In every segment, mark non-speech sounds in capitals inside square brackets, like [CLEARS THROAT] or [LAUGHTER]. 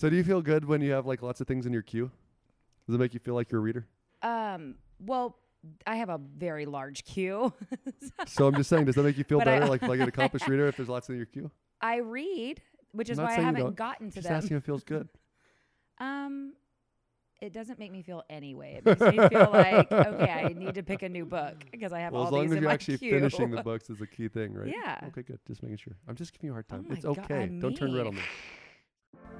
So do you feel good when you have like lots of things in your queue? Does it make you feel like you're a reader? Um, well, I have a very large queue. [LAUGHS] So I'm just saying, does that make you feel But I- better, like like an accomplished reader, if there's lots in your queue? I read, which is why I haven't gotten to Just them. asking if it feels good. [LAUGHS] Um, it doesn't make me feel any way. It makes me feel like okay, I need to pick a new book [LAUGHS] because I have Well, all these. Well, as long as you're actually queue. finishing the books is the key thing, right? Yeah. Okay, good. Just making sure. I'm just giving you a hard Oh time. my it's God, okay. Don't turn red on me.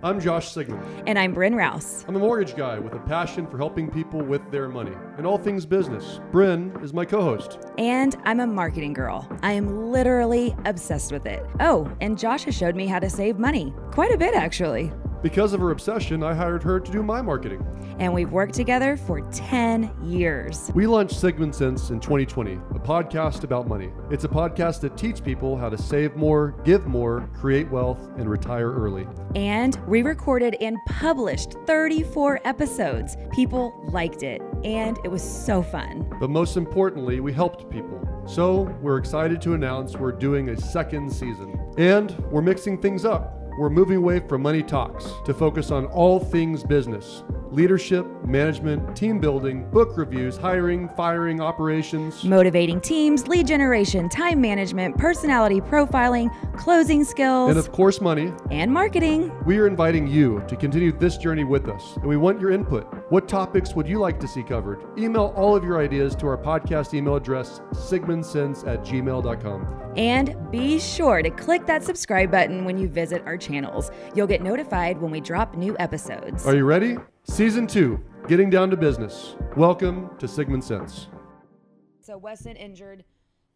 I'm Josh Sigmund. And I'm Bryn Rouse. I'm a mortgage guy with a passion for helping people with their money and all things business. Bryn is my co-host. And I'm a marketing girl. I am literally obsessed with it. Oh, and Josh has showed me how to save money. Quite a bit, actually. Because of her obsession, I hired her to do my marketing. And we've worked together for 10 years. We launched Sigmund Sense in 2020, a podcast about money. It's a podcast that teaches people how to save more, give more, create wealth, and retire early. And we recorded and published 34 episodes. People liked it, and it was so fun. But most importantly, we helped people. So we're excited to announce we're doing a second season. And we're mixing things up. We're moving away from money talks to focus on all things business leadership, management, team building, book reviews, hiring, firing, operations. Motivating teams, lead generation, time management, personality profiling, closing skills, And of course, money. and marketing. We are inviting you to continue this journey with us, and we want your input. What topics would you like to see covered? Email all of your ideas to our podcast email address, sigmundsense at gmail.com. And be sure to click that subscribe button when you visit our channels. You'll get notified when we drop new episodes. Are you ready? Season two, getting down to business. Welcome to Sigmund Sense. So Weston injured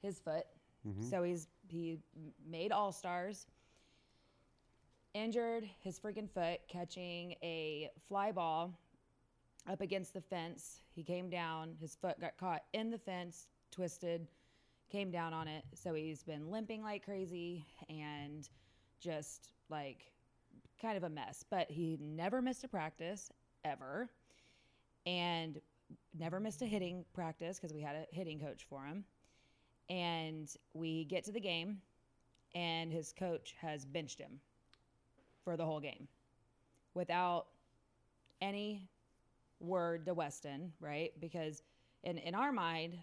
his foot. Mm-hmm. So he's he made all stars. Injured his freaking foot catching a fly ball up against the fence. He came down. His foot got caught in the fence, twisted, came down on it. So he's been limping like crazy and just like kind of a mess. But he never missed a practice ever and never missed a hitting practice because we had a hitting coach for him. And we get to the game, and his coach has benched him for the whole game without any word to Weston, right? Because in, in our mind,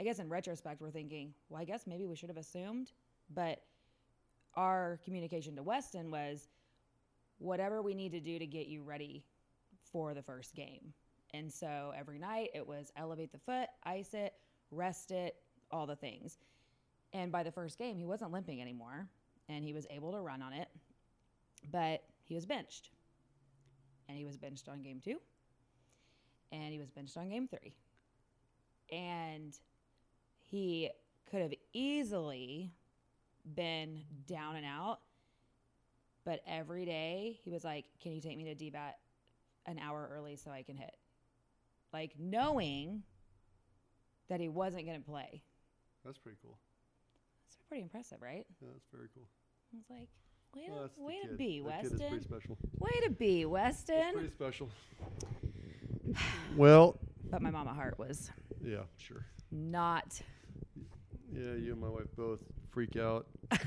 I guess in retrospect, we're thinking, well, I guess maybe we should have assumed. But our communication to Weston was whatever we need to do to get you ready for the first game. And so every night it was elevate the foot, ice it, rest it, all the things. And by the first game, he wasn't limping anymore and he was able to run on it, but he was benched. And he was benched on game two, and he was benched on game three. And he could have easily been down and out, but every day he was like, Can you take me to DBAT an hour early so I can hit? Like knowing that he wasn't going to play. That's pretty cool. That's pretty impressive, right? Yeah, that's very cool. I was like, way to, Well, that's way to be, That Weston. Way to be, That's Weston. pretty special. Well, But my mama heart was yeah, sure. not. Yeah, you and my wife both freak out. [LAUGHS]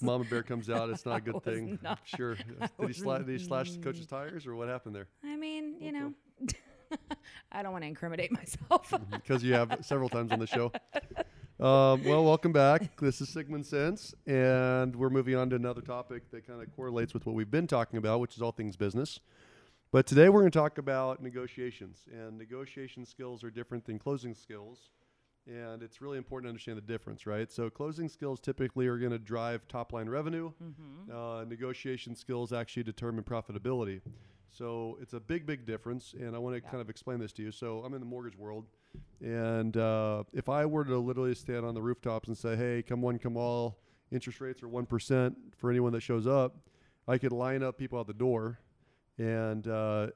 Mama bear comes out. It's not a good was thing. not- [LAUGHS] Sure. Did he, sla- did he slash the coach's tires or what happened there? I mean, you know, [LAUGHS] I don't want to incriminate myself. Because you have several times on the show. Um, well, welcome back. This is Sigmund Sense, and we're moving on to another topic that kind of correlates with what we've been talking about, which is all things business. But today we're going to talk about negotiations, and negotiation skills are different than closing skills. And it's really important to understand the difference, right? So, closing skills typically are going to drive top line revenue. Uh, negotiation skills actually determine profitability. So, it's a big, big difference. And I want to Yeah. kind of explain this to you. So, I'm in the mortgage world. And uh, if I were to literally stand on the rooftops and say, hey, come one, come all, interest rates are 1% for anyone that shows up, I could line up people out the door. And uh,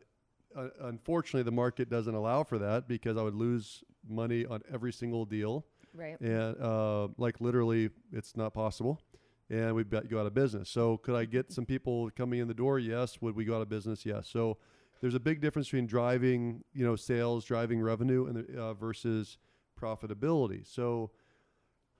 unfortunately, the market doesn't allow for that because I would lose money on every single deal. right. And uh, like literally, it's not possible. And bet- go out of business. So, could I get some people coming in the door? Yes. Would we go out of business? Yes. So, there's a big difference between driving, you know, sales, driving revenue, and uh, versus profitability. So,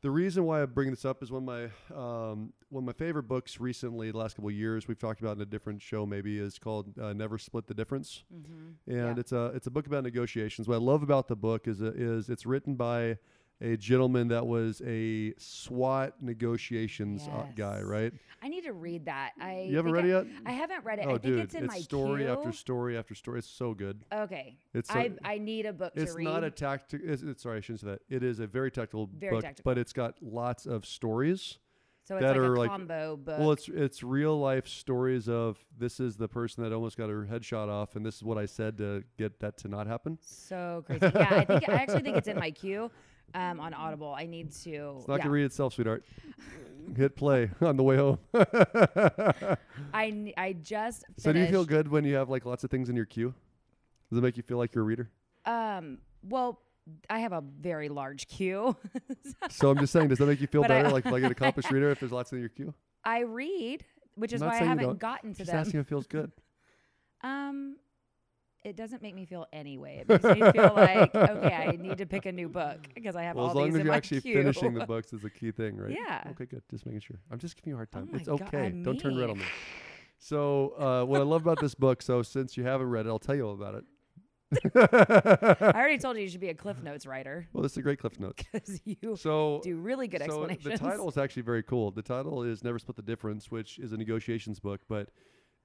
the reason why I bring this up is one of my um, one of my favorite books recently, the last couple of years, we've talked about in a different show, maybe is called uh, "Never Split the Difference," Mm-hmm. and Yeah. it's a it's a book about negotiations. What I love about the book is uh, is it's written by a gentleman that was a SWAT negotiations uh, guy, right? I need to read that. I You haven't read I, it yet? I haven't read it. oh, I think dude, it's in my story queue. after story after story. It's so good. Okay. It's so- I I need a book It's to read. not a tactic. It's, it's sorry, I shouldn't say that. It is a very tactical Very book, technical. but it's got lots of stories. so it's that like are a like- combo book. Well, it's it's real life stories of this is the person that almost got her head shot off, and this is what I said to get that to not happen. so crazy. Yeah, I think I actually think it's in my queue um, on Audible. I need to. It's not yeah. gonna read itself, sweetheart. [LAUGHS] Hit play [LAUGHS] on the way home. [LAUGHS] I n- I just so do you feel good when you have like lots of things in your queue? Does it make you feel like you're a reader? Um. Well, I have a very large queue. So I'm just saying, does that make you feel But I- better, like like an accomplished reader, if there's lots in your queue? I read, which is why I haven't gotten to Just them. asking if it feels good. Um, it doesn't make me feel any way. It makes me feel like okay, I need to pick a new book [LAUGHS] because I have Well, all as long as you're actually queue. finishing the [LAUGHS] books is a key thing, right? Yeah. Okay, good. Just making sure. I'm just giving you a hard Oh time. my it's God, okay. Don't turn red on me. [LAUGHS] So, uh, what I love about this book, so since you haven't read it, I'll tell you all about it. I already told you you should be a Cliff Notes writer well, this is a great Cliff Notes. because you So, do really good so explanations. the title is actually very cool. The title is "Never Split the Difference," which is a negotiations book. But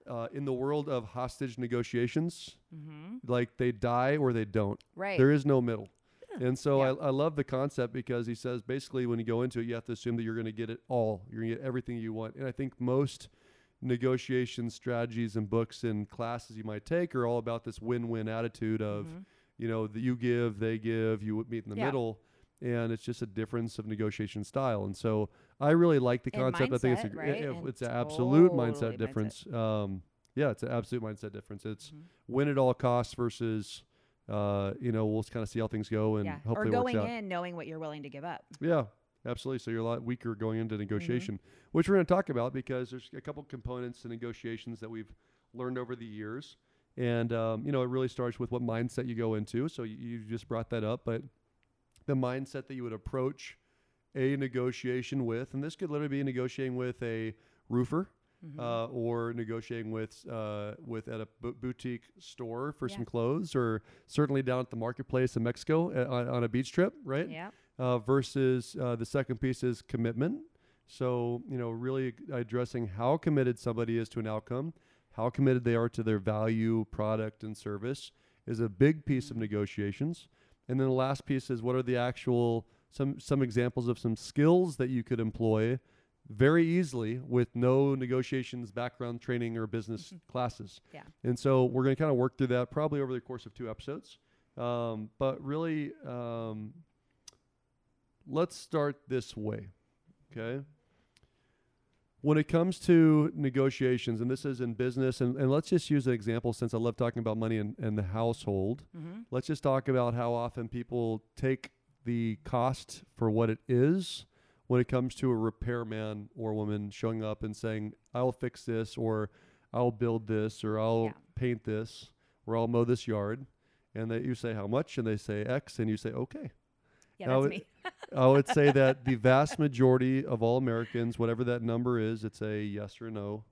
uh, in the world of hostage negotiations, hmm like they die or they don't. Right. There is no middle. And so Yeah. I, I love the concept because he says basically when you go into it, you have to assume that you're going to get it all. You're going to get everything you want. And I think most negotiation strategies and books and classes you might take are all about this win-win attitude of, Mhm. you know, the, you give, they give, you meet in the Yeah. middle. And it's just a difference of negotiation style. And so I really like the concept. I think it's a, right? And it's an absolute totally mindset mindset. difference. Um, yeah, it's an absolute mindset difference. It's Mhm. win at all costs versus, uh, you know, we'll kind of see how things go and yeah. Or hopefully it works going in knowing what you're willing to give up. Yeah, absolutely. So you're a lot weaker going into negotiation, Mm-hmm. which we're going to talk about because there's a couple components to negotiations that we've learned over the years. And, um, you know, it really starts with what mindset you go into. So you, you just brought that up, but the mindset that you would approach a negotiation with, and this could literally be negotiating with a roofer. Mhm. Uh, or negotiating with uh, with at a boutique store for Yeah. some clothes, or certainly down at the marketplace in Mexico uh, on, on a beach trip, right? yeah. uh, versus uh, the second piece is commitment. So, you know, really addressing how committed somebody is to an outcome, how committed they are to their value, product, and service is a big piece of negotiations. And then the last piece is what are the actual some some examples of some skills that you could employ very easily with no negotiations background training or business classes. Yeah. And so we're going to kind of work through that probably over the course of two episodes. Um, but really, um, let's start this way. Okay. When it comes to negotiations, and this is in business, and, and let's just use an example since I love talking about money and, in the household. Mm-hmm. Let's just talk about how often people take the cost for what it is when it comes to a repairman or woman showing up and saying, I'll fix this, or I'll build this, or I'll Yeah. paint this, or I'll mow this yard. And that you say how much, and they say X, and you say, okay. Yeah, that's it- me. [LAUGHS] I would say that the [LAUGHS] vast majority of all Americans, whatever that number is, it's a yes or no,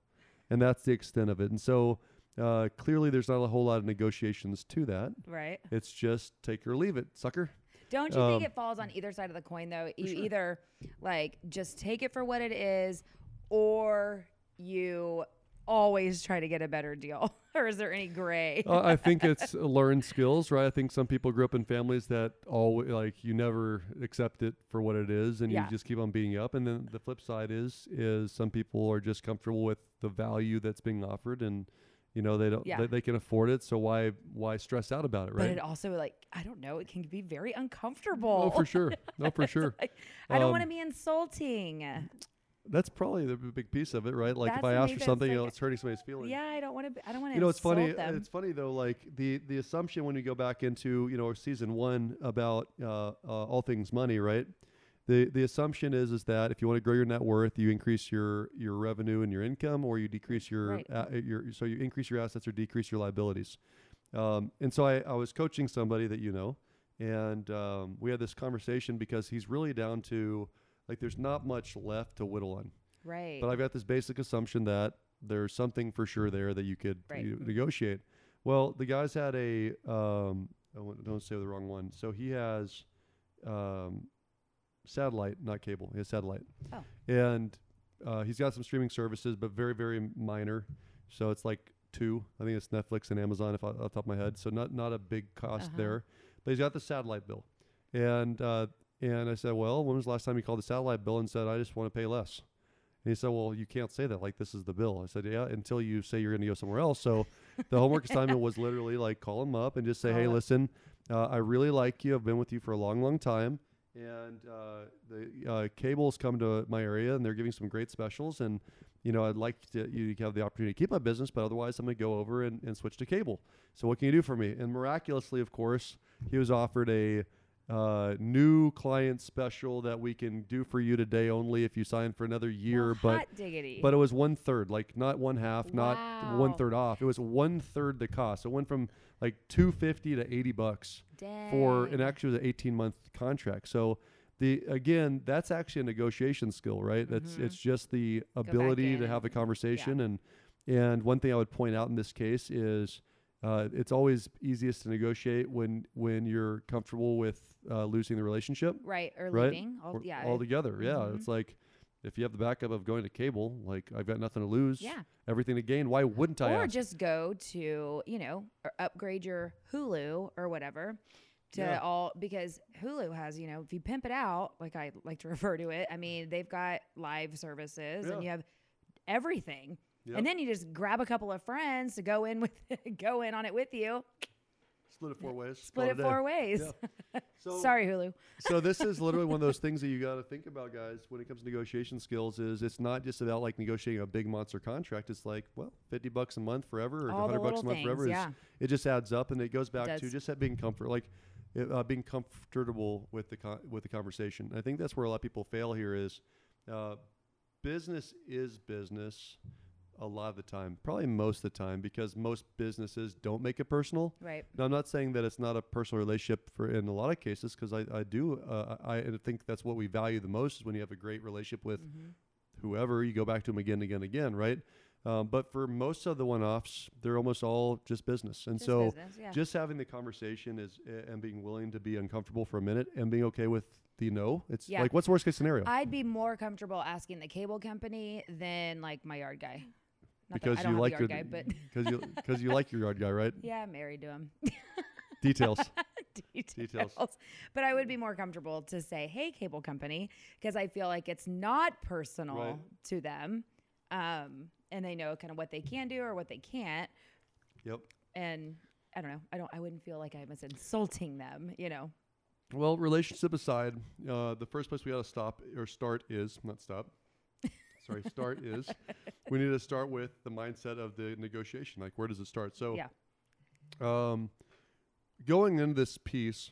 and that's the extent of it. And so uh, clearly, there's not a whole lot of negotiations to that. Right. It's just take or leave it, sucker. Don't you Um, think it falls on either side of the coin though? You sure. either like just take it for what it is or you always try to get a better deal. [LAUGHS] or is there any gray? uh, I think it's [LAUGHS] learned skills, right? I think some people grew up in families that always like you never accept it for what it is, and Yeah. you just keep on beating up. And then the flip side is is some people are just comfortable with the value that's being offered, and you know they don't Yeah. they, they can afford it. So why why stress out about it, right? But it also like I don't know, it can be very uncomfortable. Oh, for sure. No, for [LAUGHS] sure. Like, I don't want to Um, be insulting. That's probably the big piece of it, right? Like if I ask for something, it's you know, it's hurting somebody's feelings. Yeah, I don't want to. I don't want to. you know it's funny Them. it's funny though like the the assumption when you go back into you know season one about uh, uh, all things money right the the assumption is is that if you want to grow your net worth you increase your your revenue and your income or you decrease your Right. uh, your so you increase your assets or decrease your liabilities um, and so I, I was coaching somebody that you know and um, we had this conversation because he's really down to like there's not much left to whittle on. Right. But I've got this basic assumption that there's something for sure there that you could Right. you negotiate. Well, the guys had a um, I don't say the wrong one. So he has um, satellite, not cable. He has satellite. Oh. And uh, he's got some streaming services, but very very minor. So it's like two. I think it's Netflix and Amazon, if I, off the top of my head. So not not a big cost Uh-huh. there. But he's got the satellite bill, and uh, and I said, well, when was the last time you called the satellite bill and said I just want to pay less? And he said, well, you can't say that. Like this is the bill. I said, yeah, until you say you're going to go somewhere else. So [LAUGHS] the homework assignment was literally like call him up and just say, Call hey, up. listen, uh, I really like you. I've been with you for a long, long time. And uh, the uh, cables come to my area and they're giving some great specials. And, you know, I'd like to, you to have the opportunity to keep my business, but otherwise I'm going to go over and, and switch to cable. So what can you do for me? And miraculously, of course, he was offered a uh, new client special that we can do for you today only if you sign for another year. Well, but diggity. but it was one third, like not one half, not one third off. It was one third the cost. So it went from like two fifty to eighty bucks Dang. for, and actually was an eighteen month contract. So the again, that's actually a negotiation skill, right? That's Mhm. it's just the ability to have a conversation. And and one thing I would point out in this case is. Uh, it's always easiest to negotiate when when you're comfortable with uh, losing the relationship right or right? leaving. All, yeah. all together. Yeah, Mhm. it's like if you have the backup of going to cable, like I've got nothing to lose, yeah. everything to gain. Why wouldn't I? Or ask? just go to, you know, or upgrade your Hulu or whatever to Yeah. all because Hulu has, you know, if you pimp it out, like I like to [LAUGHS] refer to it, I mean, they've got live services Yeah. and you have everything. Yep. And then you just grab a couple of friends to go in with [LAUGHS] go in on it with you. Split it four ways. Split it four [LAUGHS] ways. So, [LAUGHS] Sorry, Hulu. so this is literally one of those [LAUGHS] things that you got to think about, guys, when it comes to negotiation skills. Is it's not just about like negotiating a big monster contract. It's like, well, fifty bucks a month forever, or hundred bucks a month things. forever. Yeah. it just adds up, and it goes back to just that being comfort, like uh, being comfortable with the con- with the conversation. I think that's where a lot of people fail here. Is uh, business is business a lot of the time, probably most of the time, because most businesses don't make it personal. Right. Now, I'm not saying that it's not a personal relationship for in a lot of cases, because I, I do uh, I, I think that's what we value the most is when you have a great relationship with Mhm. whoever you go back to them again and again and again, right? Um, but for most of the one-offs, they're almost all just business, and Just so business, yeah. just having the conversation is and being willing to be uncomfortable for a minute and being okay with the no. It's Yeah. like what's the worst case scenario? I'd be more comfortable asking the cable company than like my yard guy. Not because I don't [LAUGHS] [LAUGHS] you like your yard guy, but because you because you like your yard guy, right? yeah, I'm married to him. [LAUGHS] Details. details. But I would be more comfortable to say, "Hey, cable company," because I feel like it's not personal Right. to them, um, and they know kind of what they can do or what they can't. Yep. And I don't know. I don't. I wouldn't feel like I was insulting them. You know. Well, relationship aside, uh, the first place we got to stop or start is not stop. Sorry, start is we need to start with the mindset of the negotiation. Like, where does it start? So, Yeah. um, going into this piece,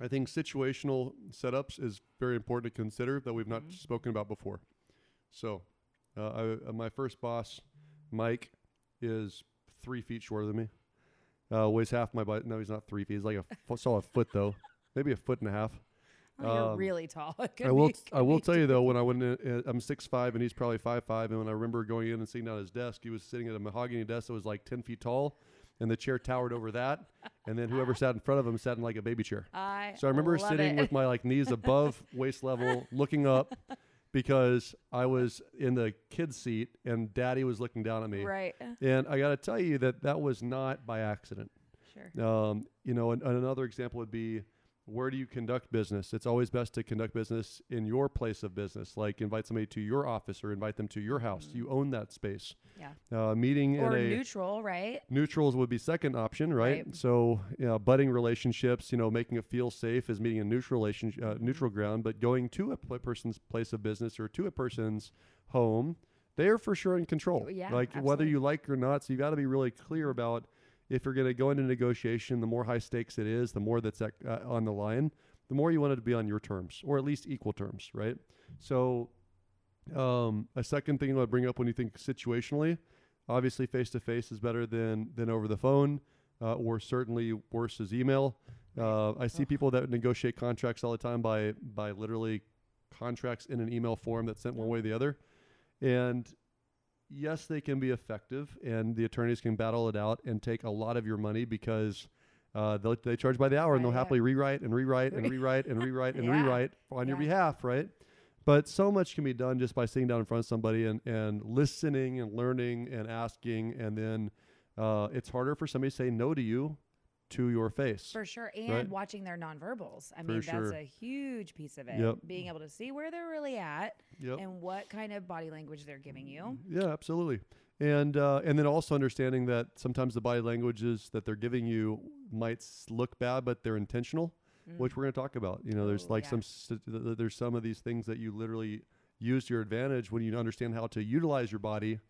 I think situational setups is very important to consider that we've not Mhm. spoken about before. So, uh, I, uh, my first boss, Mike, is three feet shorter than me. Uh, weighs half my butt. No, he's not three feet. He's like a fo- solid foot though, maybe a foot and a half. You're Um, really tall. [LAUGHS] I will. be- I will tell you though, when I went, in, uh, I'm six five and he's probably five five, and when I remember going in and sitting down at his desk, he was sitting at a mahogany desk that was like ten feet tall, and the chair towered over that, and then whoever sat in front of him sat in like a baby chair. I So I remember sitting it. with my like knees above [LAUGHS] waist level, looking up, because I was in the kid seat and Daddy was looking down at me. right. And I got to tell you that that was not by accident. Sure. Um, you know, an, another example would be where do you conduct business? It's always best to conduct business in your place of business, like invite somebody to your office or invite them to your house. Mhm. You own that space. Yeah. Uh, meeting Or in a neutral, right? neutrals would be second option, right? Right. So, you know, budding relationships, you know, making it feel safe is meeting a neutral relation, uh, Mhm. neutral ground, but going to a pl- person's place of business or to a person's home, they are for sure in control. Yeah, like whether you like or not. So you got to be really clear about if you're going to go into negotiation, the more high stakes it is, the more that's at, uh, on the line, the more you want it to be on your terms or at least equal terms, right? So, um, a second thing I would bring up when you think situationally, obviously face to face is better than than over the phone, uh, or certainly worse is email. Uh, I see people that negotiate contracts all the time by by literally contracts in an email form that's sent one way or the other. And yes, they can be effective, and the attorneys can battle it out and take a lot of your money because uh, they'll- charge by the hour and they'll yeah. happily rewrite and rewrite and rewrite and rewrite [LAUGHS] and Yeah. rewrite on your behalf, right? But so much can be done just by sitting down in front of somebody and, and listening and learning and asking. And then uh, it's harder for somebody to say no to you to your face. For sure. And Right. watching their nonverbals. I For mean, that's a huge piece of it. Yep. Being able to see where they're really at Yep. and what kind of body language they're giving you. Yeah, absolutely. And uh, and then also understanding that sometimes the body languages that they're giving you might look bad, but they're intentional, which we're going to talk about. You know, there's Oh, like yeah. some s- th- th- there's some of these things that you literally use to your advantage when you understand how to utilize your body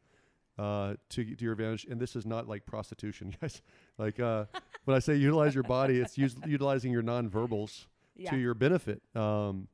uh, to to your advantage. And this is not like prostitution, [LAUGHS] guys. Like uh, when I say utilize your body, it's us- utilizing your nonverbals Yeah. to your benefit. Um,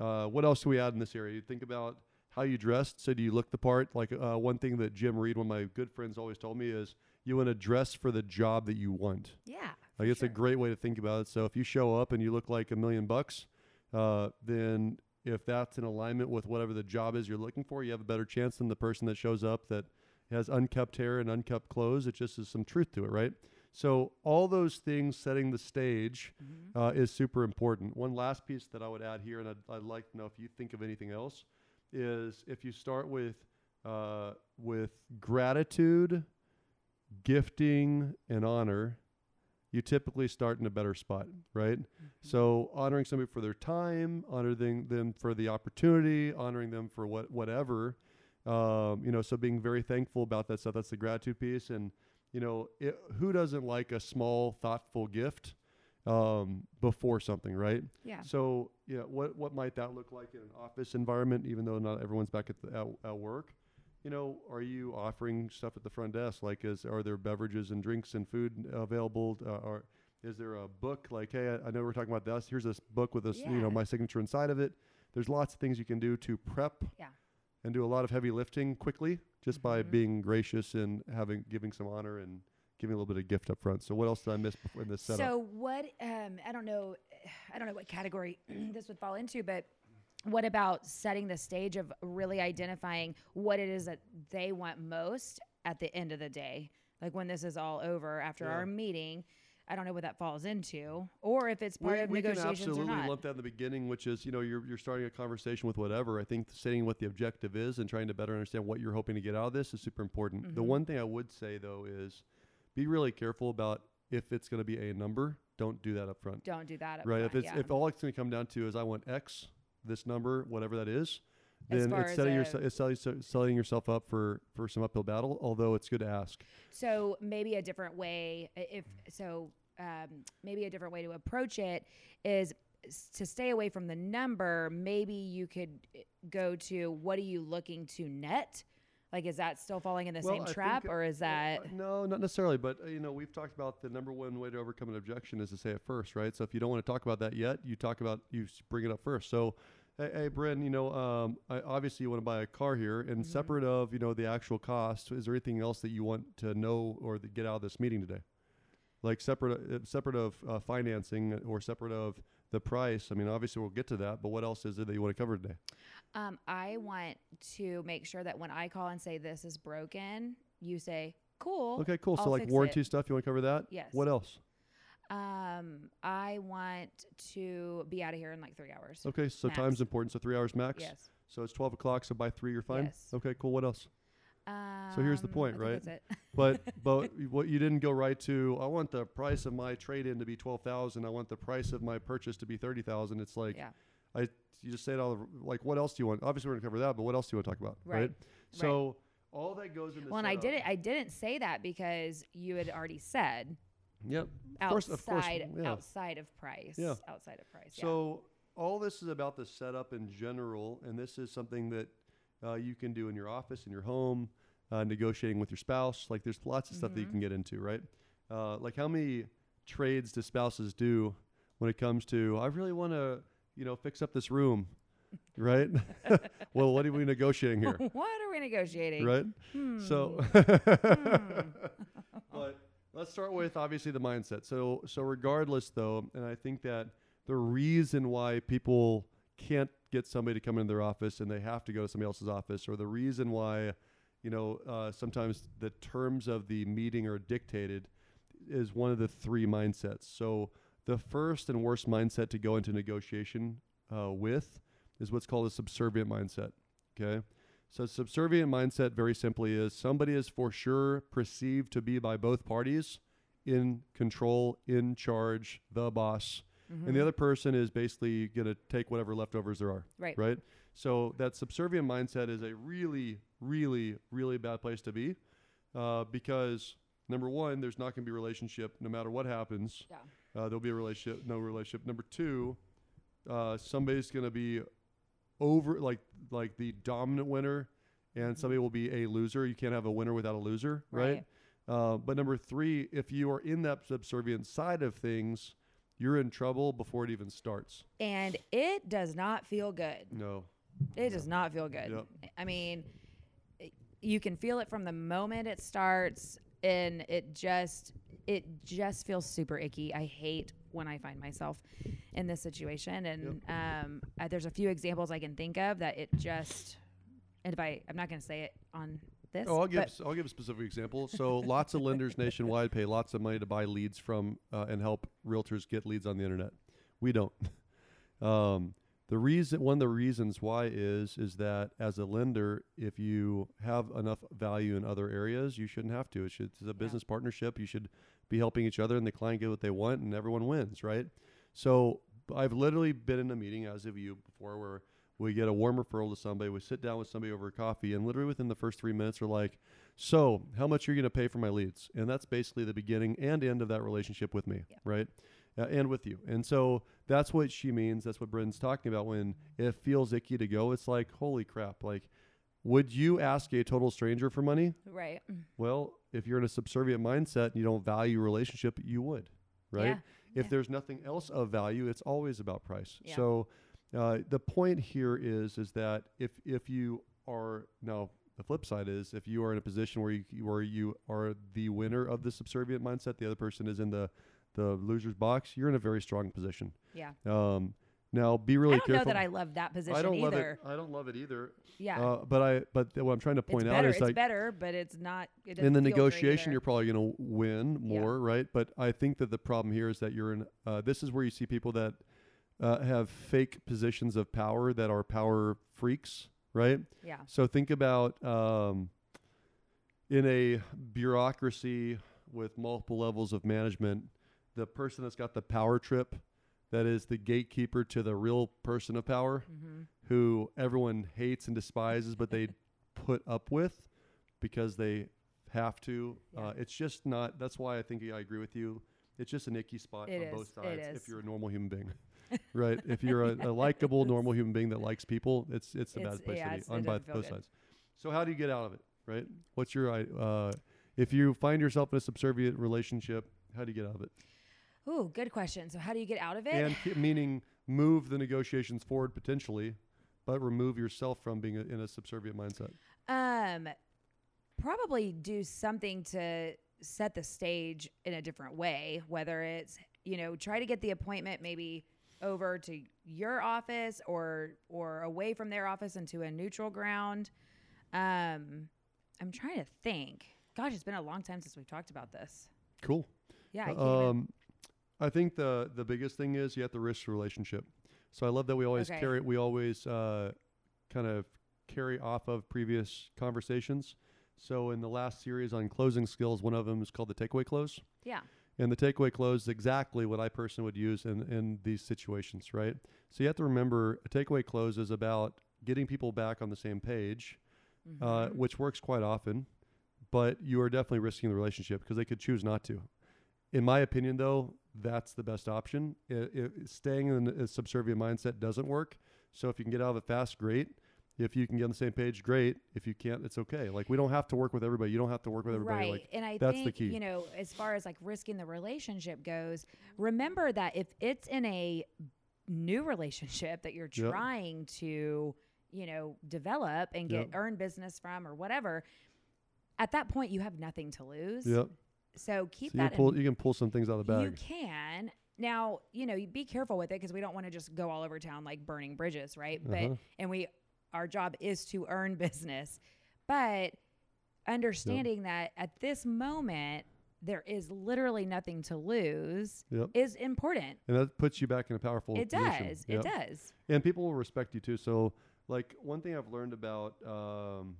uh, what else do we add in this area? You think about how you dressed. So do you look the part? Like uh, one thing that Jim Reed, one of my good friends, always told me is you want to dress for the job that you want. yeah. Like it's a great way to think about it. So if you show up and you look like a million bucks, uh, then if that's in alignment with whatever the job is you're looking for, you have a better chance than the person that shows up that has unkept hair and unkept clothes. It just is some truth to it, right? So all those things setting the stage Mhm. uh, is super important. One last piece that I would add here, and I'd, I'd like to know if you think of anything else, is if you start with uh, with gratitude, gifting, and honor, you typically start in a better spot, right? So honoring somebody for their time, honoring them for the opportunity, honoring them for what whatever, um, you know. So being very thankful about that stuff. That's the gratitude piece, and you know, it, who doesn't like a small, thoughtful gift um, before something, right? Yeah. So, yeah, what what might that look like in an office environment? Even though not everyone's back at the, at, at work, you know, are you offering stuff at the front desk? Like, is are there beverages and drinks and food available? Uh, or is there a book? Like, hey, I, I know we're talking about this. Here's this book with this, you know, my signature inside of it. There's lots of things you can do to prep Yeah. And do a lot of heavy lifting quickly just by Mhm. being gracious and having giving some honor and giving a little bit of gift up front. So, what else did I miss in this setup? So what? Um, I don't know. [SIGHS] I don't know what category [CLEARS THROAT] this would fall into, but what about setting the stage of really identifying what it is that they want most at the end of the day, like when this is all over after Yeah. our meeting. I don't know what that falls into, or if it's part we, of we can negotiations absolutely or not. lump that in the beginning, which is you know you're you're starting a conversation with whatever. I think stating what the objective is and trying to better understand what you're hoping to get out of this is super important. The Mhm. one thing I would say though is be really careful about if it's going to be a number. Don't do that up front, don't do that up right? front, if it's yeah. if all it's going to come down to is I want X, this number, whatever that is, then it's setting, yourse- it's selling, setting yourself up for for some uphill battle. Although it's good to ask. So maybe a different way, if so, um, maybe a different way to approach it is to stay away from the number. Maybe you could uh, go to what are you looking to net? Like, is that still falling in the Well, same I trap, uh, or is that? uh, no, not necessarily. But uh, you know, we've talked about the number one way to overcome an objection is to say it first, right? So if you don't want to talk about that yet, you talk about you bring it up first. So, hey, hey Bryn, you know, um, I, obviously you want to buy a car here, and Mhm. separate of you know the actual cost, is there anything else that you want to know or get out of this meeting today? Like separate, uh, separate of uh, financing or separate of the price. I mean, obviously we'll get to that, but what else is it that you want to cover today? Um, I want to make sure that when I call and say this is broken, you say cool. Okay, cool. I'll so like warranty it. stuff, you want to cover that? Yes. What else? Um, I want to be out of here in like three hours. Okay, so Max. time's important. So three hours max. Yes. So it's 12 o'clock. So by three, you're fine. Yes. Okay, cool. What else? Um, So here's the point, I think right? That's it. But [LAUGHS] but what you didn't go right to. I want the price of my trade in to be 12,000. I want the price of my purchase to be 30,000. It's like yeah. I you just say it all. the- Like what else do you want? Obviously we're gonna cover that, but what else do you want to talk about? Right, right? So all that goes into. Well, and I didn't. I didn't say that because you had already said Yep. outside, course- of course, yeah. outside of price. Yeah. Outside of price. So all this is about the setup in general, and this is something that uh, you can do in your office, in your home, uh, negotiating with your spouse. Like there's lots of stuff that you Mhm. can get into, right? Uh, like how many trades do spouses do when it comes to I really want to, you know, fix up this room, [LAUGHS] right? [LAUGHS] well, what are we negotiating here, [LAUGHS] what are we negotiating? right? Hmm. So, Hmm. but let's start with obviously the mindset. So, so regardless though, and I think that the reason why people can't get somebody to come into their office and they have to go to somebody else's office, or the reason why, you know, uh, sometimes the terms of the meeting are dictated is one of the three mindsets. So the first and worst mindset to go into negotiation uh, with is what's called a subservient mindset. Okay. So subservient mindset very simply is somebody is for sure perceived to be by both parties in control, in charge, the boss, Mm-hmm. and the other person is basically going to take whatever leftovers there are. Right. Right. So that subservient mindset is a really, really, really bad place to be, uh, because number one, there's not going to be a relationship no matter what happens. Yeah. Uh, there'll be a relationship, no relationship. Number two, uh, somebody's going to be over like like the dominant winner, and somebody will be a loser. You can't have a winner without a loser, right? Uh, but number three, if you are in that subservient side of things, you're in trouble before it even starts. And it does not feel good. No. It does not feel good. Yep. I mean, you can feel it from the moment it starts, and it just it just feels super icky. I hate when I find myself in this situation, and um, uh, there's a few examples I can think of that it just. And if I, I'm not going to say it on this. Oh, I'll give I'll give a specific example. So lots of lenders nationwide pay lots of money to buy leads from uh, and help realtors get leads on the internet. We don't. [LAUGHS] Um, the reason one of the reasons why is is that as a lender, if you have enough value in other areas, you shouldn't have to. It should, it's a business partnership. You should be helping each other, and the client get what they want, and everyone wins, right? So I've literally been in a meeting as of you before where we get a warm referral to somebody. We sit down with somebody over coffee, and literally within the first three minutes, are like, "So, how much are you going to pay for my leads?" And that's basically the beginning and end of that relationship with me, Yeah. right? Uh, and with you. And so that's what she means. That's what Brendan's talking about when it feels icky to go. It's like, holy crap! Like, would you ask a total stranger for money? right. Well, if you're in a subservient mindset and you don't value relationship, you would, right? Yeah. If Yeah. there's nothing else of value, it's always about price. Yeah. So uh, the point here is is that if if you are now the flip side is if you are in a position where you where you are the winner of the subservient mindset, the other person is in the the loser's box, you're in a very strong position. Yeah. Um, now be really I don't careful. know that I love that position I don't love it. I don't love it either. Yeah. Uh, but I but what I'm trying to it's point out better. is it's like better, but it's not. It in the doesn't feel great negotiation you're probably going to win Yeah. more right but i think that the problem here is that you're in uh, this is where you see people that uh, have fake positions of power that are power freaks right Yeah. so think about um, in a bureaucracy with multiple levels of management the person that's got the power trip that is the gatekeeper to the real person of power Mm-hmm. who everyone hates and despises, but they [LAUGHS] put up with because they have to. Yeah. Uh, it's just not. That's why I think I agree with you. It's just an icky spot It on is, both sides. If you're a normal human being, [LAUGHS] right? If you're a, a likable [LAUGHS] normal human being that likes people, it's it's the It's- bad place yeah, to be on both, both sides. So how do you get out of it? Right? What's your uh, if you find yourself in a subservient relationship? How do you get out of it? Ooh, good question. So, how do you get out of it? and ke- meaning move the negotiations forward potentially, but remove yourself from being a, in a subservient mindset. Um, probably do something to set the stage in a different way. Whether it's you know try to get the appointment maybe over to your office or or away from their office into a neutral ground. Um, I'm trying to think. Gosh, it's been a long time since we've talked about this. Cool. Yeah, I can't even- Um, I think the the biggest thing is you have to risk the relationship. So I love that we always Okay. carry we always uh, kind of carry off of previous conversations. So in the last series on closing skills, one of them is called the takeaway close. yeah, And the takeaway close is exactly what I personally would use in, in these situations, right? So you have to remember a takeaway close is about getting people back on the same page, uh, Mhm. which works quite often, but you are definitely risking the relationship because they could choose not to. In my opinion, though, that's the best option. I i staying in a subservient mindset doesn't work. So if you can get out of it fast, great. If you can get on the same page, great. If you can't, it's okay. Like we don't have to work with everybody. You don't have to work with everybody. Right. Like and I that's the key. you know, as far as like risking the relationship goes, remember that if it's in a new relationship that you're Yep. trying to, you know, develop and get Yep. earn business from or whatever, at that point you have nothing to lose. Yep. So keep So you that can pull you can pull some things out of the bag. you can, now, you know, you be careful with it because we don't want to just go all over town like burning bridges, right? Uh-huh. But and we our job is to earn [LAUGHS] business. But understanding that at this moment there is literally nothing to lose Yep. is important. And that puts you back in a powerful It position. does. Yep. It does. and people will respect you too. So, like one thing I've learned about um,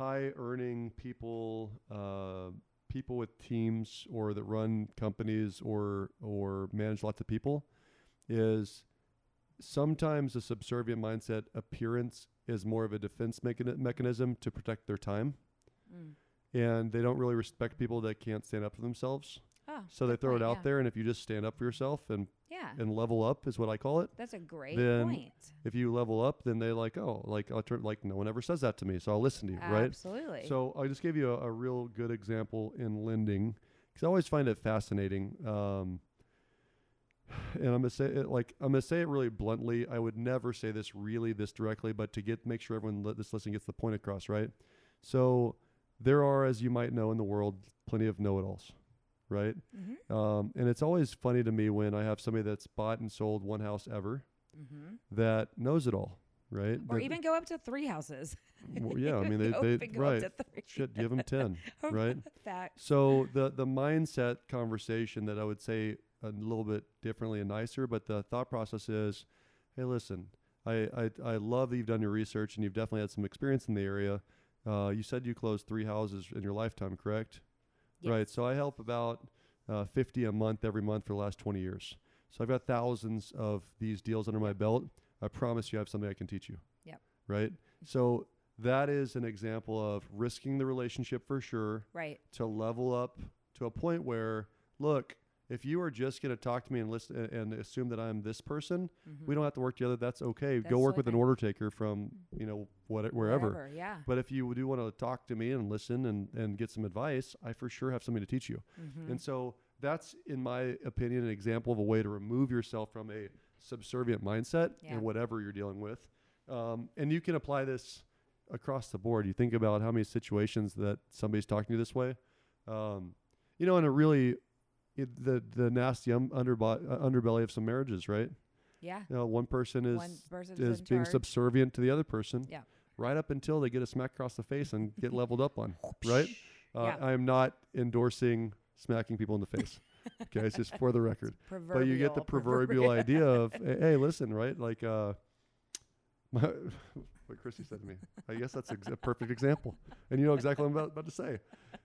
high earning people, uh, people with teams or that run companies or or manage lots of people, is sometimes a subservient mindset appearance is more of a defense mechani- mechanism to protect their time, Mm. and they don't really respect people that can't stand up for themselves. Oh, So they throw point, it out yeah. there, and if you just stand up for yourself and Yeah. and level up is what I call it That's a great then point. if you level up, then they like, oh, like I'll turn, like no one ever says that to me, so I'll listen to you, right? Absolutely. So I just gave you a, a real good example in lending because I always find it fascinating. Um, [SIGHS] and I'm gonna say it like I'm gonna say it really bluntly. I would never say this really this directly, but to get make sure everyone li- this listening gets the point across, right? So there are, as you might know in the world, plenty of know-it-alls, right? mm-hmm. Um, and it's always funny to me when I have somebody that's bought and sold one house ever Mm-hmm. that knows it all, right? Or even go up to three houses. well, [LAUGHS] yeah, I mean they, they right. up to three. Shit, give them ten, [LAUGHS] right? Fact. So the the mindset conversation that I would say a little bit differently and nicer, but the thought process is, hey, listen, I I, I love that you've done your research and you've definitely had some experience in the area. Uh, you said you closed three houses in your lifetime, correct? Yes. Right. So I help about uh, 50 a month every month for the last 20 years. So I've got thousands of these deals under my belt. I promise you, I have something I can teach you. Yep. Right. So that is an example of risking the relationship for sure Right. to level up to a point where, look, if you are just going to talk to me and listen and, and assume that I'm this person, Mhm. we don't have to work together. That's okay. That's Go work with an order taker from you know what wherever. Wherever, Yeah. But if you do want to talk to me and listen and, and get some advice, I for sure have something to teach you. Mm-hmm. And so that's, in my opinion, an example of a way to remove yourself from a subservient mindset Yeah. in whatever you're dealing with. Um, and you can apply this across the board. You think about how many situations that somebody's talking to you this way. Um, you know, in a really it, the the nasty um, underbo- uh, underbelly of some marriages, right? yeah. You know, one person is One is being charge. subservient to the other person. Yeah. Right up until they get a smack across the face and get [LAUGHS] leveled up on. Right. Uh, Yeah. I am not endorsing smacking people in the face. [LAUGHS] Okay, it's just for the record. But you get the proverbial [LAUGHS] idea of, hey, listen, right? Like, uh, my, what Chrissy said to me. I guess that's ex- a perfect example, and you know exactly what I'm about, about to say.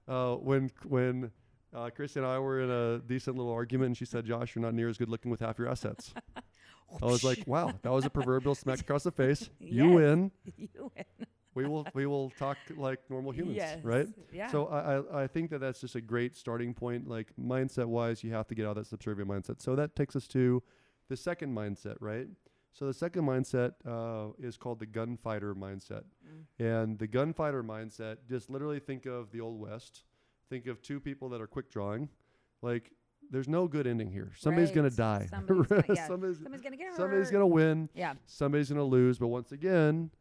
Uh, when when uh, Chrissy and I were in a decent little argument, and she said, "Josh, you're not near as good looking with half your assets." [LAUGHS] I was like, "Wow, that was a proverbial smack across the face. [LAUGHS] You Yes. win. [LAUGHS] you win. We will we will talk like normal humans, yes. right?" Yeah. So I, I I think that that's just a great starting point. Like mindset wise, you have to get out of that subservient mindset. So that takes us to the second mindset, right? So the second mindset uh, is called the gunfighter mindset, Mm. and the gunfighter mindset just literally think of the old west. Think of two people that are quick drawing, like. There's no good ending here. Somebody's gonna die. Somebody's [LAUGHS] gonna- yeah. somebody's, Somebody's gonna get hurt. somebody's gonna win. Yeah. Somebody's gonna lose. But once again,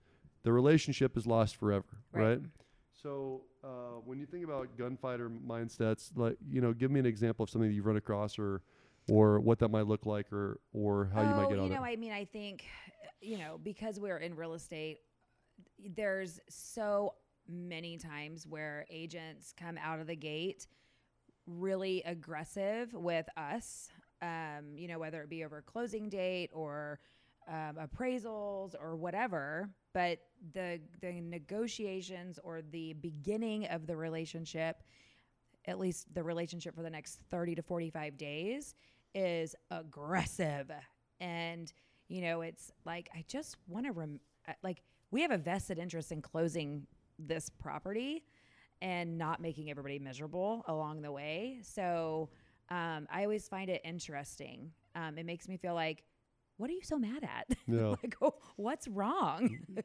the relationship is lost forever. Right. right? So uh, when you think about gunfighter mindsets, like you know, give me an example of something that you've run across, or or what that might look like, or or how you might oh, get out you of know, it. I mean, I think, you know, because we're in real estate, there's so many times where agents come out of the gate really aggressive with us. Um, you know, whether it be over closing date or um, appraisals or whatever, but the the negotiations or the beginning of the relationship, at least the relationship for the next 30 to 45 days is aggressive and you know it's like i just want to rem- like we have a vested interest in closing this property and not making everybody miserable along the way so um, i always find it interesting um, it makes me feel like what are you so mad at [LAUGHS] Yeah. like oh, what's wrong [LAUGHS]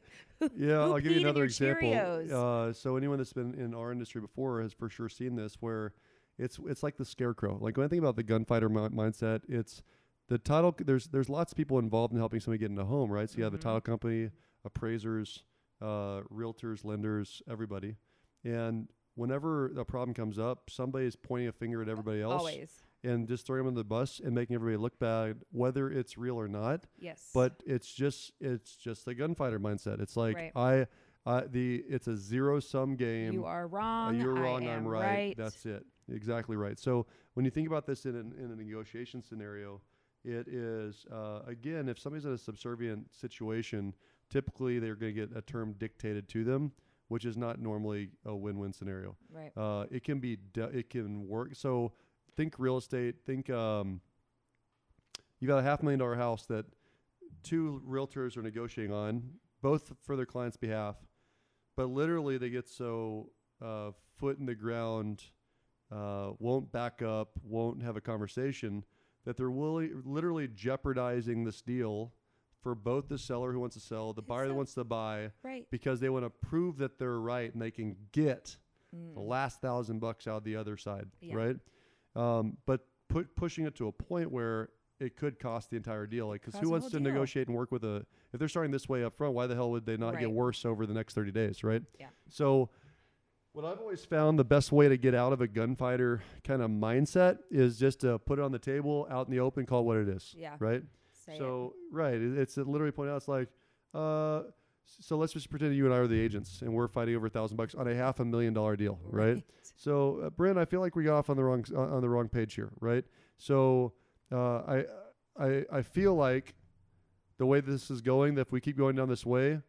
Yeah, I'll give you another example. Uh, so anyone that's been in our industry before has for sure seen this, where it's it's like the scarecrow. Like when I think about the gunfighter mi- mindset, it's the title. There's there's lots of people involved in helping somebody get into a home, right? So you have the Mhm. title company, appraisers, uh, realtors, lenders, everybody, and whenever a problem comes up, somebody is pointing a finger at everybody else. always and just throwing them on the bus and making everybody look bad, whether it's real or not. Yes. But it's just it's just the gunfighter mindset. It's like Right. I, I the it's a zero sum game. you are Uh, wrong. you're I wrong. am I'm right. That's it. Exactly right. So when you think about this in an, in a negotiation scenario, it is uh, again if somebody's in a subservient situation, typically they're going to get a term dictated to them, which is not normally a win-win scenario. right. Uh, it can be de- it can work. So think real estate. Think um, you got a half million dollar house that two realtors are negotiating on, both for their client's behalf, but literally they get so uh, foot in the ground, uh, won't back up, won't have a conversation that they're willing, literally jeopardizing this deal for both the seller who wants to sell, the buyer that wants to buy, Right. because they want to prove that they're right and they can get Mm. the last thousand bucks out the other side, Yeah. right? Um, but put pushing it to a point where it could cost the entire deal. Like, because who wants to deal. negotiate and work with a? If they're starting this way up front, why the hell would they not get worse over the next thirty days, right? Yeah. So, what I've always found the best way to get out of a gunfighter kind of mindset is just to put it on the table, out in the open, call it what it is, Yeah. right? Say it. so right, it, it's literally point out. It's like, uh, so let's just pretend you and I are the agents, and we're fighting over a thousand bucks on a half a million dollar deal, right? So, uh, Brent, I feel like we got off on the wrong on on the wrong page here, right? So, uh, I I I feel like the way this is going, that if we keep going down this way,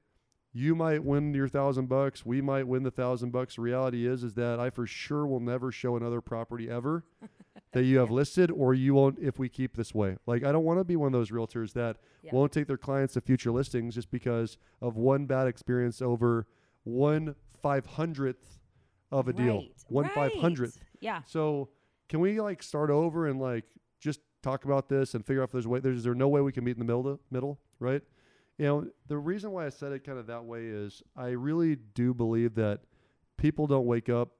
you might win your thousand bucks. We might win the thousand bucks. Reality is, is that I for sure will never show another property ever [LAUGHS] that you have listed, or you won't if we keep this way. Like, I don't want to be one of those realtors that Yeah. won't take their clients to future listings just because of one bad experience over one five hundredth of a deal. Right, One five hundredth. right. Yeah. So can we like start over and like just talk about this and figure out if there's a way there's is there no way we can meet in the middle middle, right? You know, the reason why I said it kind of that way is I really do believe that people don't wake up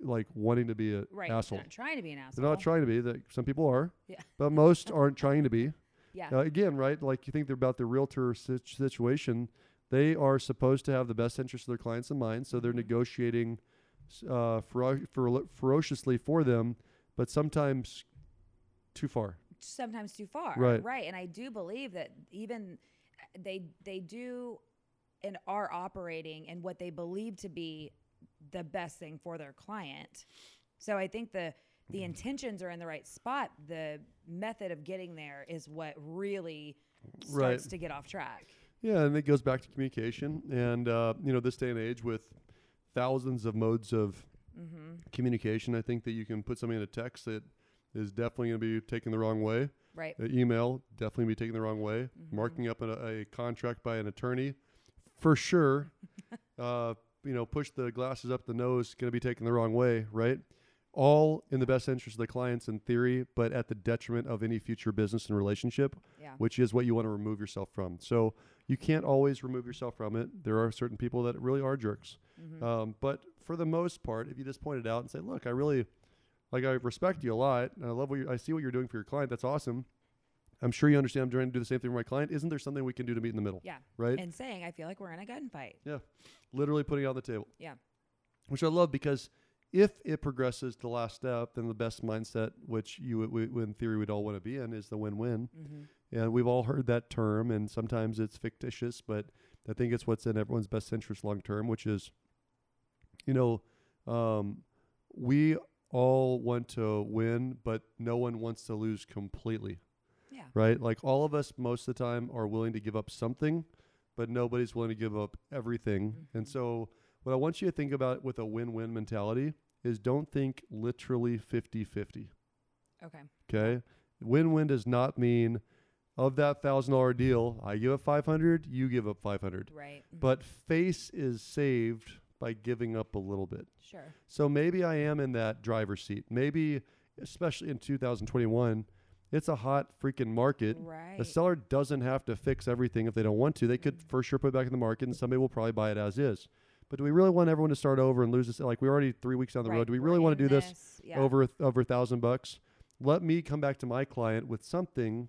like wanting to be an Right. asshole. They're not trying to be an asshole. They're not trying to be. That some people are, Yeah. but most aren't trying to be. Yeah. Uh, again, right? Like you think they're about the realtor sit- situation. They are supposed to have the best interest of their clients in mind, so they're Mhm. negotiating uh, fero- fero- ferociously for them, but sometimes too far. sometimes too far. Right. Right. And I do believe that even uh, they they do and are operating in what they believe to be the best thing for their client. So I think the the Mm-hmm. intentions are in the right spot. The method of getting there is what really Right. starts to get off track. Yeah, and it goes back to communication. And uh, you know, this day and age with thousands of modes of Mm-hmm. communication, I think that you can put something in a text that is definitely going to be taken the wrong way. Right. Uh, email definitely be taken the wrong way. Mhm. Marking up a, a contract by an attorney, for sure. [LAUGHS] uh, you know, push the glasses up the nose, going to be taken the wrong way, right? All in the best interest of the clients in theory, but at the detriment of any future business and relationship, Yeah. which is what you want to remove yourself from. So you can't always remove yourself from it. There are certain people that really are jerks. Mhm. Um, but for the most part, if you just point it out and say, "Look, I really like I respect you a lot, and I love what you I see what you're doing for your client. That's awesome. I'm sure you understand I'm trying to do the same thing for my client. Isn't there something we can do to meet in the middle? Yeah. Right? And saying, I feel like we're in a gunfight. Yeah. Literally putting it on the table. Yeah. Which I love because if it progresses to the last step, then the best mindset, which you would- we, in theory we'd all want to be in, is the win-win. Mm-hmm. And we've all heard that term, and sometimes it's fictitious, but I think it's what's in everyone's best interest long term, which is, you know, um, we all want to win, but no one wants to lose completely, Yeah. right? Like all of us, most of the time, are willing to give up something, but nobody's willing to give up everything. And Mhm. so, what I want you to think about with a win win mentality is don't think literally 50 50. Okay. Okay. Win win does not mean of that thousand dollar deal, I give up five hundred, you give up five hundred. Right. Mhm. But face is saved by giving up a little bit. sure. So maybe I am in that driver's seat. Maybe especially in 2021, it's a hot freaking market. Right. A seller doesn't have to fix everything if they don't want to. They could Mhm. for sure put it back in the market and somebody will probably buy it as is. But do we really want everyone to start over and lose this? Like we're already three weeks down the Right, road. Do we really want to do this? Yeah. over a over a thousand bucks. Let me come back to my client with something.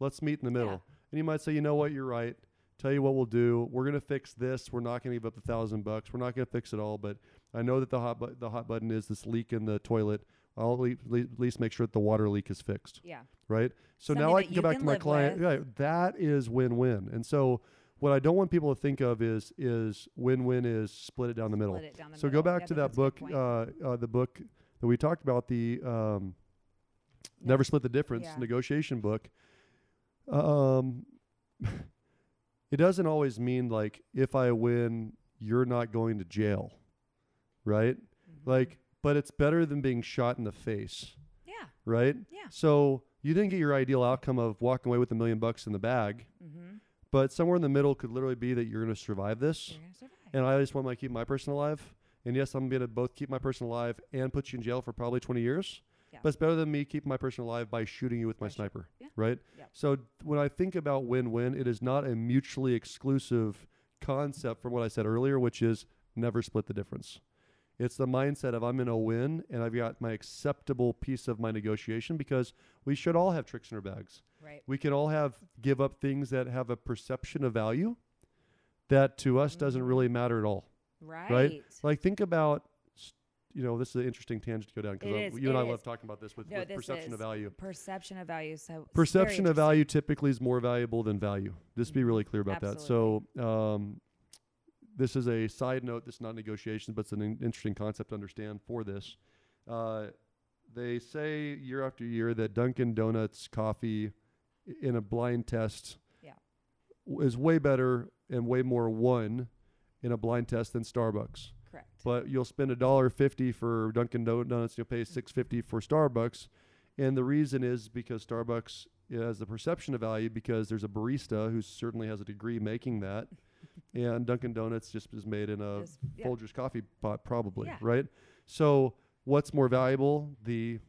Let's meet in the middle. Yeah. And you might say, you know what, you're right. Tell you what we'll do. We're gonna fix this. We're not gonna give up the thousand bucks. We're not gonna fix it all, but I know that the hot bu- the hot button is this leak in the toilet. I'll at le- at least make sure that the water leak is fixed, Yeah. right? So now I can go back can to my client. with. Yeah, that is win-win. And so what I don't want people to think of is is win-win is split it down the middle. Down the So middle. go back Yep, to that that's a good book, uh, uh, the book that we talked about, the um, Never Split the Difference Yeah. negotiation book. Um, [LAUGHS] it doesn't always mean like if I win, you're not going to jail, right? Mhm. Like, but it's better than being shot in the face, yeah, right? Yeah. So you didn't get your ideal outcome of walking away with a million bucks in the bag, mm-hmm. but somewhere in the middle could literally be that you're going to survive this you're survive. and I just want to keep my person alive. And yes, I'm going to both keep my person alive and put you in jail for probably 20 years. Yeah. But it's better than me keeping my person alive by shooting you with my shoot- sniper, yeah. right? Yep. So when I think about win-win, it is not a mutually exclusive concept from what I said earlier, which is never split the difference. It's the mindset of I'm in a win and I've got my acceptable piece of my negotiation because we should all have tricks in our bags right. we can all have give up things that have a perception of value that to us doesn't Mhm. really matter at all. Right. Right. Like think about, you know, this is an interesting tangent to go down because you and I love talking about this with, No, with this perception of value. Perception of value. So Perception of value typically is more valuable than value. Just be really clear about that. So, um, this is a side note. This is not negotiations, but it's an in- interesting concept to understand for this. Uh, they say year after year that Dunkin' Donuts coffee i- in a blind test Yeah. w- is way better and way more won in a blind test than Starbucks. Correct. But you'll spend a dollar fifty for Dunkin' Donuts, you'll pay six fifty for Starbucks, and the reason is because Starbucks has the perception of value because there's a barista who certainly has a degree making that, and Dunkin' Donuts just is made in a Just- yeah. Folgers coffee pot, probably, Yeah. right? So what's more valuable? The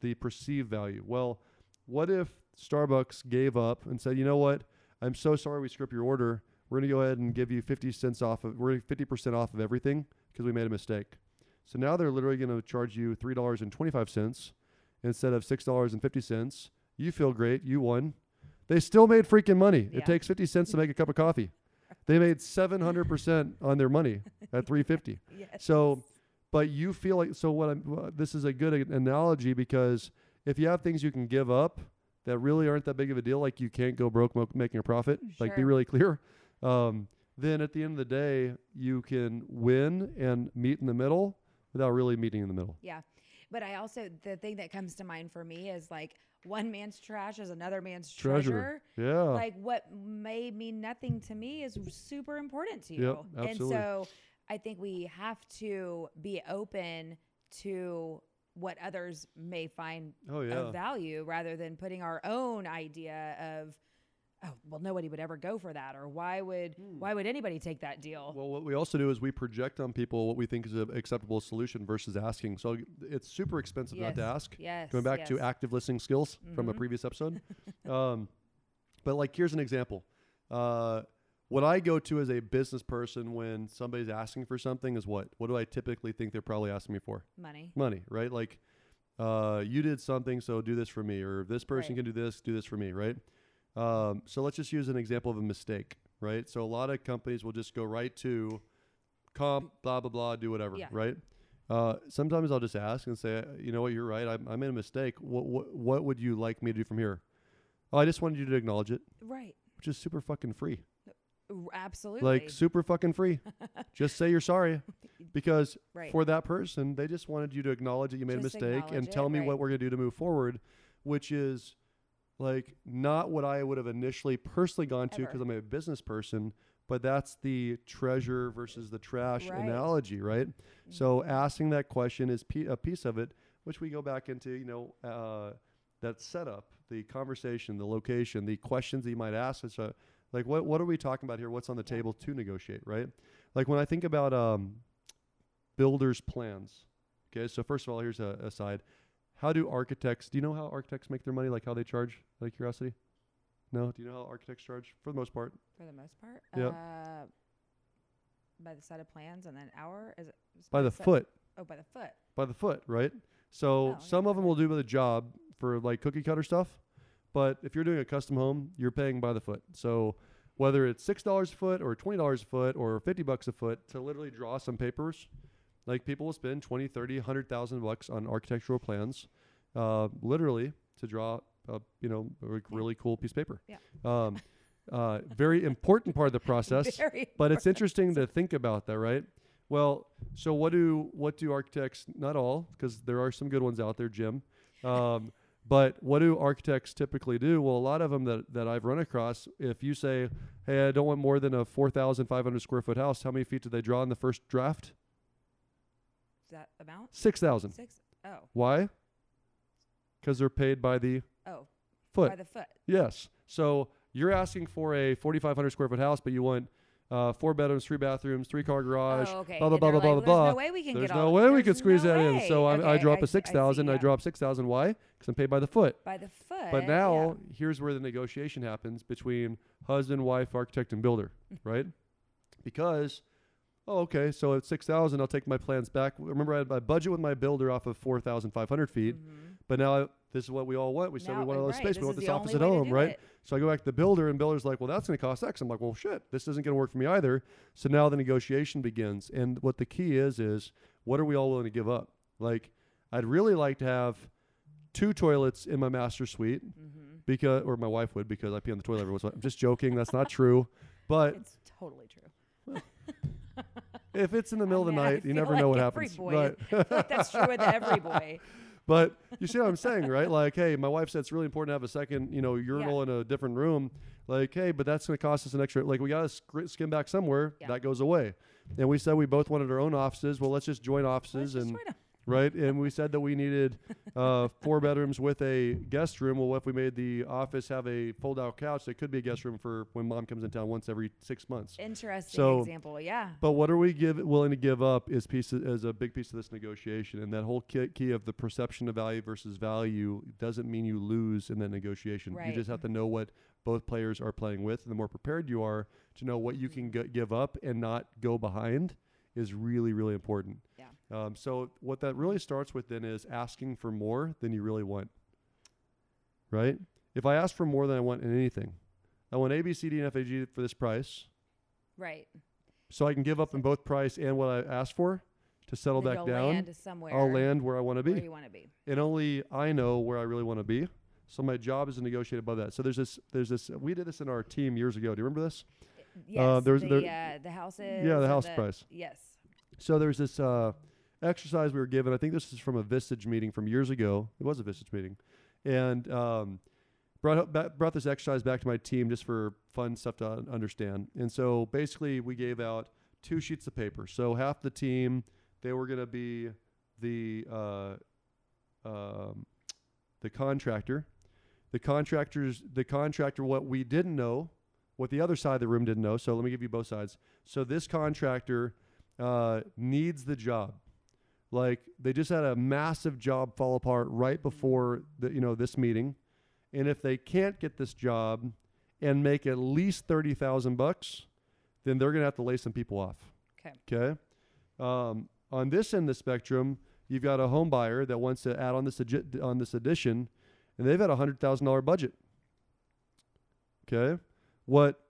the perceived value. Well, what if Starbucks gave up and said, you know what? I'm so sorry we up your order. We're gonna go ahead and give you 50 cents off of. We're 50 percent off of everything because we made a mistake. So now they're literally gonna charge you three dollars and 25 cents instead of six dollars and 50 cents. You feel great. You won. They still made freaking money. Yeah. It takes 50 cents to make a cup of coffee. They made 700% on their money [LAUGHS] at 350. Yes. So, but you feel like so. What I'm. This is a good analogy because if you have things you can give up that really aren't that big of a deal, like you can't go broke mo- making a profit. Like be really clear. Um, then at the end of the day, you can win and meet in the middle without really meeting in the middle. Yeah. But I also the thing that comes to mind for me is like one man's trash is another man's Treasure. treasure. Yeah. Like what may mean nothing to me is super important to you. And absolutely. so I think we have to be open to what others may find oh yeah. of value rather than putting our own idea of oh well nobody would ever go for that or why would Hmm. why would anybody take that deal Well, what we also do is we project on people what we think is an acceptable solution versus asking. So it's super expensive not to ask. yes Going back to active listening skills from a Mhm. previous episode. [LAUGHS] um, but like, here's an example. Uh, what I go to as a business person when somebody's asking for something is what? What do I typically think they're probably asking me for? money Money, right? Like, uh, you did something, so do this for me, or this person Right. can do this, do this for me, right? Um, so let's just use an example of a mistake, right? So a lot of companies will just go right to comp, blah blah blah, do whatever, Yeah. right? Uh, sometimes I'll just ask and say, you know what, you're right. I, I made a mistake. What, what what would you like me to do from here? Oh, I just wanted you to acknowledge it, right which is super fucking free. Absolutely Like super fucking free. [LAUGHS] just say you're sorry, because right for that person, they just wanted you to acknowledge that you made Just a mistake and acknowledge tell it, me right. what we're gonna do to move forward, which is like not what I would have initially personally gone to because I'm a business person, but that's the treasure versus the trash Right. analogy, right? So Mhm. asking that question is pe- a piece of it, which we go back into, you know, uh, that setup, the conversation, the location, the questions that you might ask. It's a, like, what what are we talking about here? What's on the Yeah. table to negotiate, right? Like when I think about um, builders' plans. Okay, so first of all, here's a aside. How do architects? Do you know how architects make their money? Like how they charge? Out of curiosity. No. Do you know how architects charge? For the most part, for the most part Yep. uh by the set of plans and then hour is it by the foot. oh by the foot by the foot, right? So Oh, yeah, some of them will do the job for like cookie cutter stuff, but if you're doing a custom home, you're paying by the foot. So whether it's six dollars a foot or twenty dollars a foot or fifty bucks a foot to literally draw some papers, Like people will spend 20, 30, 100,000 bucks on architectural plans, uh, literally to draw a, you know, a really cool piece of paper. Yeah. Um, [LAUGHS] uh, very important part of the process. [LAUGHS] Very but it's interesting to think about that, right? Well, so what do what do architects? Not all, because there are some good ones out there, Jim. Um, [LAUGHS] but what do architects typically do? Well, a lot of them that, that I've run across, if you say, "Hey, I don't want more than a four thousand five hundred square foot house," how many feet did they draw in the first draft? That amount Six thousand. six oh Why? Because they're paid by the oh foot. by the foot. Yes. So you're asking for a 4,500 square foot house, but you want uh, four bedrooms, three bathrooms, three car garage, oh, okay. blah blah blah blah like, blah "Well, blah. There's no way we can There's get no all. way we could squeeze no that in. way." So I, I Okay, drop I a I six thousand. I, yeah. drop six thousand. Why? Because I'm paid by the foot. by the foot. But now yeah. here's where the negotiation happens between husband, wife, architect, and builder, right? Because oh, okay, so at six thousand, I'll take my plans back. Remember, I had my budget with my builder off of four thousand five hundred feet, Mhm. but now I, this is what we all want. We said we want all this right, space. We want this office at home, right? it. So I go back to the builder, and builder's like, "Well, that's going to cost X." I'm like, "Well, shit, this isn't going to work for me either." So now the negotiation begins, and what the key is is what are we all willing to give up? Like, I'd really like to have two toilets in my master suite Mhm. because, or my wife would because I pee on the toilet every once in a while. I'm just joking. That's not true. [LAUGHS] But It's totally true. If it's in the middle I of the mean, night, you [LAUGHS] never like know what happens. boy Right. [LAUGHS] Like that's true with every boy. [LAUGHS] But you see what I'm saying, right? Like, hey, my wife said it's really important to have a second, you know, urinal in a different room. Like, hey, but that's going to cost us an extra. Like, we got to sc- skim back somewhere. Yeah. That goes away. And we said we both wanted our own offices. Well, let's just join offices Let's and right. And we said that we needed uh, four bedrooms with a guest room. Well, what if we made the office have a fold-out couch that could be a guest room for when mom comes in town once every six months? Interesting So- example. Yeah. But what are we give, willing to give up is piece of, is a big piece of this negotiation, and that whole key, key of the perception of value versus value doesn't mean you lose in that negotiation. Right. You just have to know what both players are playing with, and the more prepared you are to know what you can Mm-hmm. g- give up and not go behind is really really important. Um, so what that really starts with then is asking for more than you really want. Right? If I ask for more than I want in anything, I want A, B, C, D, and F, A, G for this price Right. so I can give up in both price and what I asked for to settle back down. Land somewhere I'll land where I want to where be, you want to be. and only I know where I really want to be. So my job is to negotiate above that. So there's this, there's this. We did this in our team years ago. Do you remember this? Yes. there's- the, there- uh, the houses. yeah, the house price. Yes. So there's this uh, exercise we were given. I think this is from a Vistage meeting from years ago. It was a Vistage meeting, and um, brought brought this exercise back to my team just for fun stuff to understand. And so basically, we gave out two sheets of paper. So half the team they were going to be the uh, um, the contractor. The contractors, the contractor, what we didn't know, what the other side of the room didn't know. So let me give you both sides. So this contractor uh, needs the job. Like they just had a massive job fall apart right before the you know this meeting, and if they can't get this job and make at least thirty thousand bucks, then they're gonna have to lay some people off. Okay. Um, on this end of the spectrum, you've got a home buyer that wants to add on this agi- on this addition, and they've had a hundred thousand dollar budget. Okay. What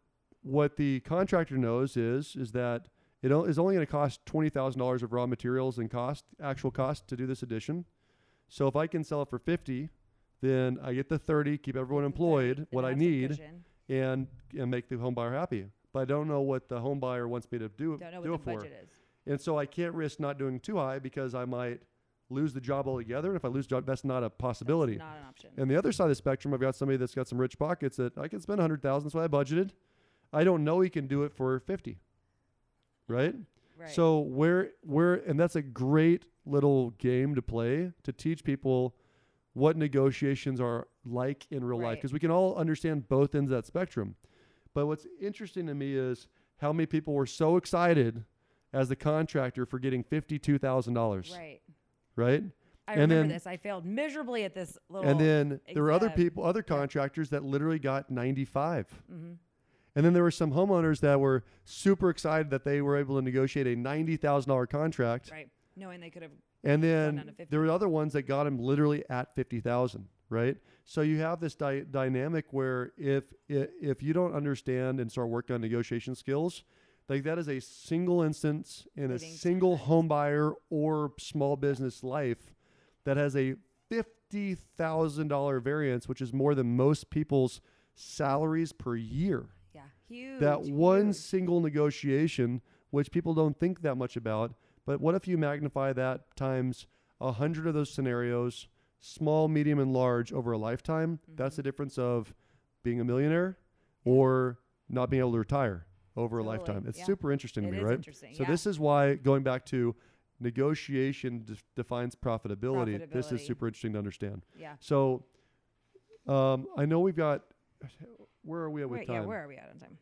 what the contractor knows is is that it is only going to cost twenty thousand dollars of raw materials and cost actual cost to do this addition. So if I can sell it for fifty, then I get the thirty, keep everyone employed, 30, what I and that's the need, and and make the home buyer happy. But I don't know what the home buyer wants me to do Don't know do what it the for. budget is. And so I can't risk not doing too high because I might lose the job altogether. And if I lose job, that's not a possibility. not an option. And the other side of the spectrum, I've got somebody that's got some rich pockets that I can spend a hundred thousand. That's what I budgeted. I don't know he can do it for fifty. Right? right. So where where and that's a great little game to play to teach people what negotiations are like in real life because we can all understand both ends of that spectrum. But what's interesting to me is how many people were so excited as the contractor for getting fifty-two thousand dollars, right. right? I and remember then- this. I failed miserably at this little. And then there were other people, other contractors that literally got ninety-five. hmm And then there were some homeowners that were super excited that they were able to negotiate a ninety thousand dollar contract. Right. Knowing they could have. And then down to 50. there were other ones that got them literally at fifty thousand, right? So you have this dy- dynamic where if, if you don't understand and start working on negotiation skills, Like that is a single instance in a single home buyer or small business life that has a fifty thousand dollar variance, which is more than most people's salaries per year. Huge. that one huge. single negotiation, which people don't think that much about, but what if you magnify that times a hundred of those scenarios, small, medium, and large, over a lifetime? That's the difference of being a millionaire or not being able to retire over Totally, a lifetime. It's yeah. super interesting It to me, right? So yeah. this is why going back to negotiation def- defines profitability. This is super interesting to understand. yeah. So um, I know we've got. Where are we at with Wait, time? yeah. Where are we at on time?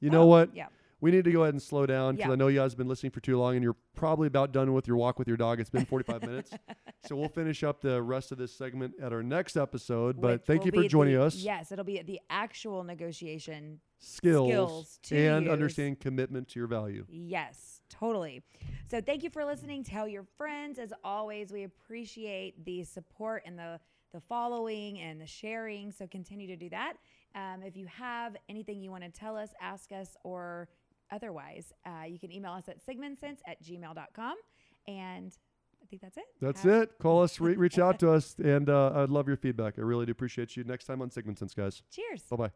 you know Oh, what? Yeah. We need to go ahead and slow down because Yeah. I know you guys have been listening for too long and you're probably about done with your walk with your dog. It's been 45 minutes. [LAUGHS] So we'll finish up the rest of this segment at our next episode. But Which thank you for joining the- us. Yes, it'll be the actual negotiation. Skills, skills to and use. understanding commitment to your value. Yes, totally. So thank you for listening. Tell your friends. As always, we appreciate the support and the the following and the sharing. So continue to do that. Um, if you have anything you want to tell us, ask us, or otherwise, uh, you can email us at sigmundsense at gmail.com. And I think that's it. That's Have- it. Call us, re- reach out [LAUGHS] to us, and uh, I'd love your feedback. I really do appreciate you. Next time on Sigmund Sense, guys. Cheers. Bye bye.